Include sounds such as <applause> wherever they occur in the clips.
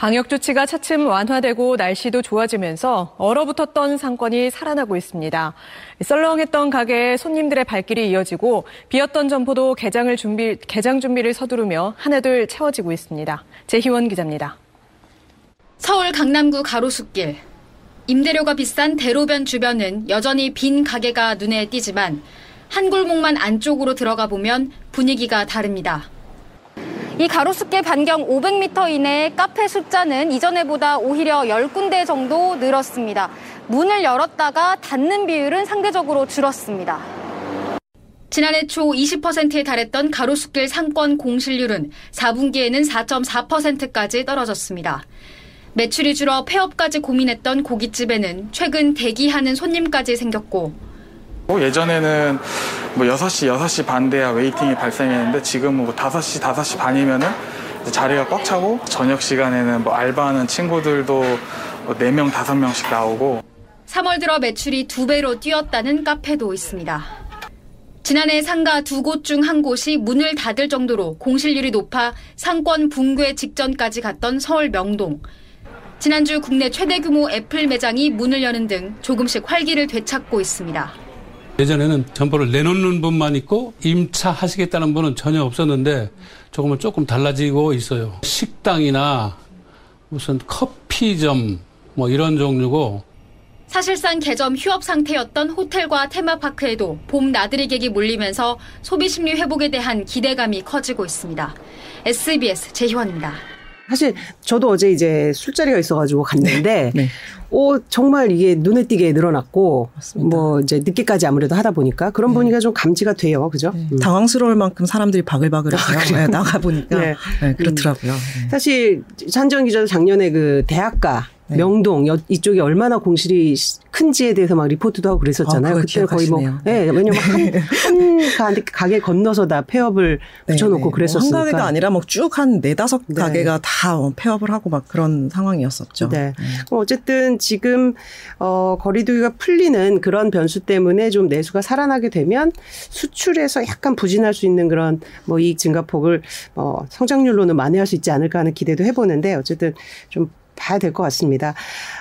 방역 조치가 차츰 완화되고 날씨도 좋아지면서 얼어붙었던 상권이 살아나고 있습니다. 썰렁했던 가게에 손님들의 발길이 이어지고 비었던 점포도 개장을 준비, 개장 준비를 서두르며 하나둘 채워지고 있습니다. 재희원 기자입니다. 서울 강남구 가로수길. 임대료가 비싼 대로변 주변은 여전히 빈 가게가 눈에 띄지만 한 골목만 안쪽으로 들어가 보면 분위기가 다릅니다. 이 가로수길 반경 500m 이내의 카페 숫자는 이전에보다 오히려 10군데 정도 늘었습니다. 문을 열었다가 닫는 비율은 상대적으로 줄었습니다. 지난해 초 20%에 달했던 가로수길 상권 공실률은 4분기에는 4.4%까지 떨어졌습니다. 매출이 줄어 폐업까지 고민했던 고깃집에는 최근 대기하는 손님까지 생겼고 뭐 예전에는 뭐 6시, 6시 반 돼야 waiting이 발생했는데 지금은 뭐 5시, 5시 반이면은 자리가 꽉 차고 저녁 시간에는 뭐 알바하는 친구들도 뭐 4명, 5명씩 나오고 3월 들어 매출이 두 배로 뛰었다는 카페도 있습니다. 지난해 상가 두 곳 중 한 곳이 문을 닫을 정도로 공실률이 높아 상권 붕괴 직전까지 갔던 서울 명동. 지난주 국내 최대 규모 애플 매장이 문을 여는 등 조금씩 활기를 되찾고 있습니다. 예전에는 점포를 내놓는 분만 있고 임차하시겠다는 분은 전혀 없었는데 조금은 조금 달라지고 있어요. 식당이나 무슨 커피점 뭐 이런 종류고 사실상 개점 휴업 상태였던 호텔과 테마파크에도 봄 나들이 객이 몰리면서 소비 심리 회복에 대한 기대감이 커지고 있습니다. SBS 재희원입니다. 사실 저도 어제 이제 술자리가 있어가지고 갔는데, 네. 네. 오 정말 이게 눈에 띄게 늘어났고, 맞습니다. 뭐 이제 늦게까지 아무래도 하다 보니까 그런 네. 분위기가 좀 감지가 돼요, 그죠? 네. 음. 당황스러울 만큼 사람들이 바글바글해서 아, 네, 나가 보니까 <laughs> 네. 그렇더라고요. 음. 사실 산정 기자도 작년에 그 대학가 네. 명동 이쪽이 얼마나 공실이 큰지에 대해서 막 리포트도 하고 그랬었잖아요. 아, 그때 거의 뭐, 예, 네, 왜냐면 한, <laughs> 한 가게 건너서 다 폐업을 네, 붙여놓고 네. 그랬었으니까. 한 가게가 아니라 뭐 쭉 한 네다섯 네. 가게가 다 폐업을 하고 막 그런 상황이었었죠. 네. 어쨌든 지금, 어, 거리두기가 풀리는 그런 변수 때문에 좀 내수가 살아나게 되면 수출에서 약간 부진할 수 있는 그런 뭐 이익 증가폭을 어, 성장률로는 만회할 수 있지 않을까 하는 기대도 해보는데 어쨌든 좀 봐야 될 것 같습니다.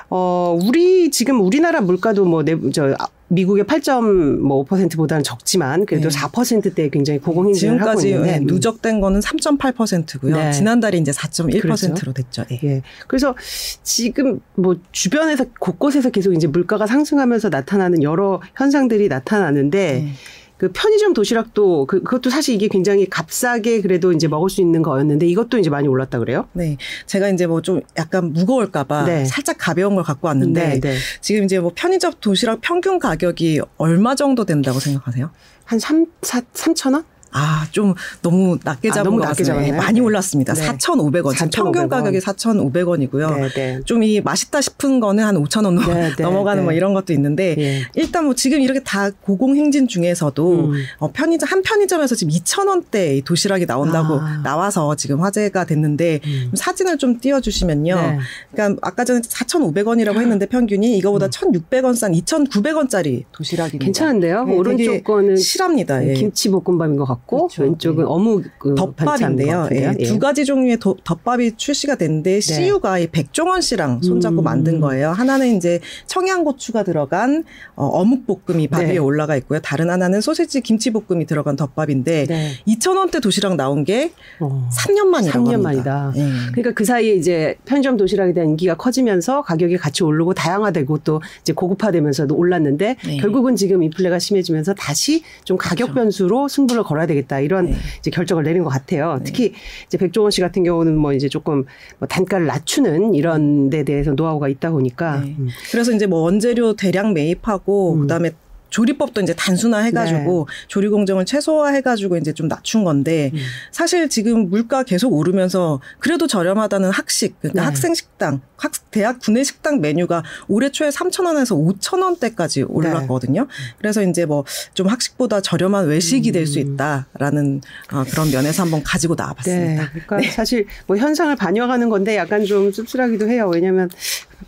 어, 우리 지금 우리나라 물가도 뭐, 내, 저, 미국의 8.5%보다는 적지만 그래도 네. 4%대 굉장히 고공행진을 하고 있는데 네, 누적된 거는 3.8%고요. 네. 지난달에 이제 4.1%로 그렇죠. 됐죠. 예. 예. 그래서 지금 뭐 주변에서 곳곳에서 계속 이제 물가가 상승하면서 나타나는 여러 현상들이 나타나는데 네. 그 편의점 도시락도 그, 그것도 사실 이게 굉장히 값싸게 그래도 이제 먹을 수 있는 거였는데 이것도 이제 많이 올랐다 그래요? 네. 제가 이제 뭐 좀 약간 무거울까봐 네. 살짝 가벼운 걸 갖고 왔는데 네, 네. 지금 이제 뭐 편의점 도시락 평균 가격이 얼마 정도 된다고 생각하세요? 한 3, 4, 3천 원? 아, 좀 너무 낮게 잡은 아, 너무 낮게 잡았네 많이 올랐습니다. 네. 4,500원. 4,500원. 평균 가격이 4,500원이고요. 네, 네. 좀 이 맛있다 싶은 거는 한 5,000원 네, <laughs> 네, 넘어가는 뭐 네. 이런 것도 있는데 예. 일단 뭐 지금 이렇게 다 고공행진 중에서도 음. 어, 편의점 한 편의점에서 지금 2,000원대 도시락이 나온다고 아. 나와서 지금 화제가 됐는데 음. 사진을 좀 띄워 주시면요. 그러니까 아까 전에 4,500원이라고 했는데 평균이 이거보다 음. 1,600원 싼 2,900원짜리 도시락입니다. 괜찮은데요? 오른쪽 거는 실합니다. 예. 김치 볶음밥인 것 같고 같고 그렇죠. 왼쪽은 네. 어묵 그 덮밥인데요. 예. 예. 두 가지 종류의 도, 덮밥이 출시가 됐는데 네. CU가 이 백종원 씨랑 손잡고 음. 만든 거예요. 하나는 이제 청양고추가 들어간 어, 어묵 볶음이 밥 네. 위에 올라가 있고요. 다른 하나는 소세지 김치 볶음이 들어간 덮밥인데 네. 2,000원대 도시락 나온 게 어. 3년 만이라고 3년 만이다. 예. 그러니까 그 사이에 이제 편의점 도시락에 대한 인기가 커지면서 가격이 같이 오르고 다양화되고 또 이제 고급화되면서도 올랐는데 네. 결국은 지금 인플레가 심해지면서 다시 좀 가격 그렇죠. 변수로 승부를 걸어야 되겠다 이런 네. 이제 결정을 내린 것 같아요. 네. 특히 이제 백종원 씨 같은 경우는 뭐 이제 조금 뭐 단가를 낮추는 이런 데 대해서 노하우가 있다 보니까 네. 음. 그래서 이제 뭐 원재료 대량 매입하고 음. 그다음에 조리법도 이제 단순화해가지고 네. 조리 공정을 최소화해가지고 이제 좀 낮춘 건데 음. 사실 지금 물가 계속 오르면서 그래도 저렴하다는 학식 그러니까 네. 학생 식당 학 대학 구내 식당 메뉴가 올해 초에 3천 원에서 5천 원대까지 올랐거든요. 네. 그래서 이제 뭐 좀 학식보다 저렴한 외식이 될수 음. 있다라는 어, 그런 면에서 한번 가지고 나와봤습니다. 네. 그러니까 네. 사실 뭐 현상을 반영하는 건데 약간 좀 씁쓸하기도 해요. 왜냐하면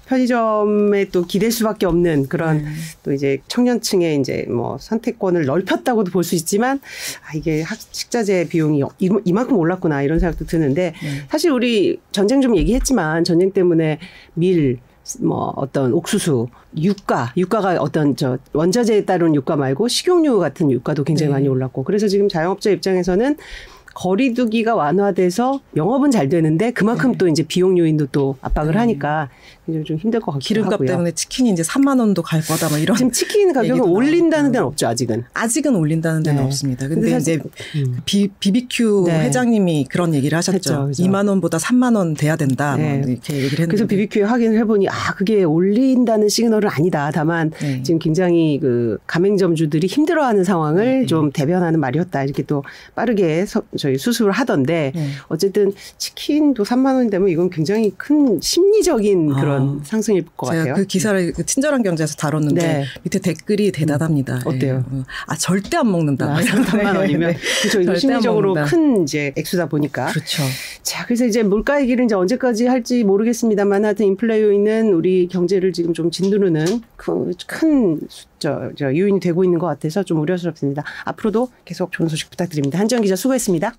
편의점에 또 기댈 수밖에 없는 그런 음. 또 이제 청년층의 이제 뭐 선택권을 넓혔다고도 볼 수 있지만 아 이게 식자재 비용이 이만큼 올랐구나 이런 생각도 드는데 음. 사실 우리 전쟁 좀 얘기했지만 전쟁 때문에 밀, 뭐 어떤 옥수수, 유가, 유가가 어떤 저 원자재에 따른 유가 말고 식용유 같은 유가도 굉장히 네. 많이 올랐고 그래서 지금 자영업자 입장에서는 거리두기가 완화돼서 영업은 잘 되는데 그만큼 네. 또 이제 비용 요인도 또 압박을 네. 하니까 굉장히 좀 힘들 것 같기도 기름값 하고요. 때문에 치킨이 이제 3만 원도 갈 거다 뭐 이런 지금 치킨 가격을 올린다는 데는 없죠 아직은. 아직은 올린다는 데는 네. 없습니다. 근데, 근데 이제 음. 비, 비비큐 네. 회장님이 그런 얘기를 하셨죠. 했죠, 그렇죠. 2만 원보다 3만 원 돼야 된다. 뭐 네. 뭐 이렇게 얘기를 했는데. 그래서 비비큐에 확인을 해보니 아 그게 올린다는 시그널은 아니다. 다만 네. 지금 굉장히 그 가맹점주들이 힘들어하는 상황을 네. 좀 대변하는 말이었다. 이렇게 또 빠르게 서, 저희 수습을 하던데 어쨌든 치킨도 3만 원 되면 이건 굉장히 큰 심리적인 아. 그런 상승일 것 제가 같아요. 그 기사를 그 친절한 경제에서 다뤘는데 네. 밑에 댓글이 대단합니다. 음. 어때요? 예. 아 절대 안 먹는다. 아, 3만 <laughs> 원이면 그렇죠. 심리적으로 큰 이제 액수다 보니까. 그렇죠. 자 그래서 이제 물가 얘기를 이제 언제까지 할지 모르겠습니다만 하여튼 인플레 요인은 우리 경제를 지금 좀 진두르는 큰 저, 저 요인이 되고 있는 것 같아서 좀 우려스럽습니다. 앞으로도 계속 좋은 소식 부탁드립니다. 한지영 기자 수고했습니다.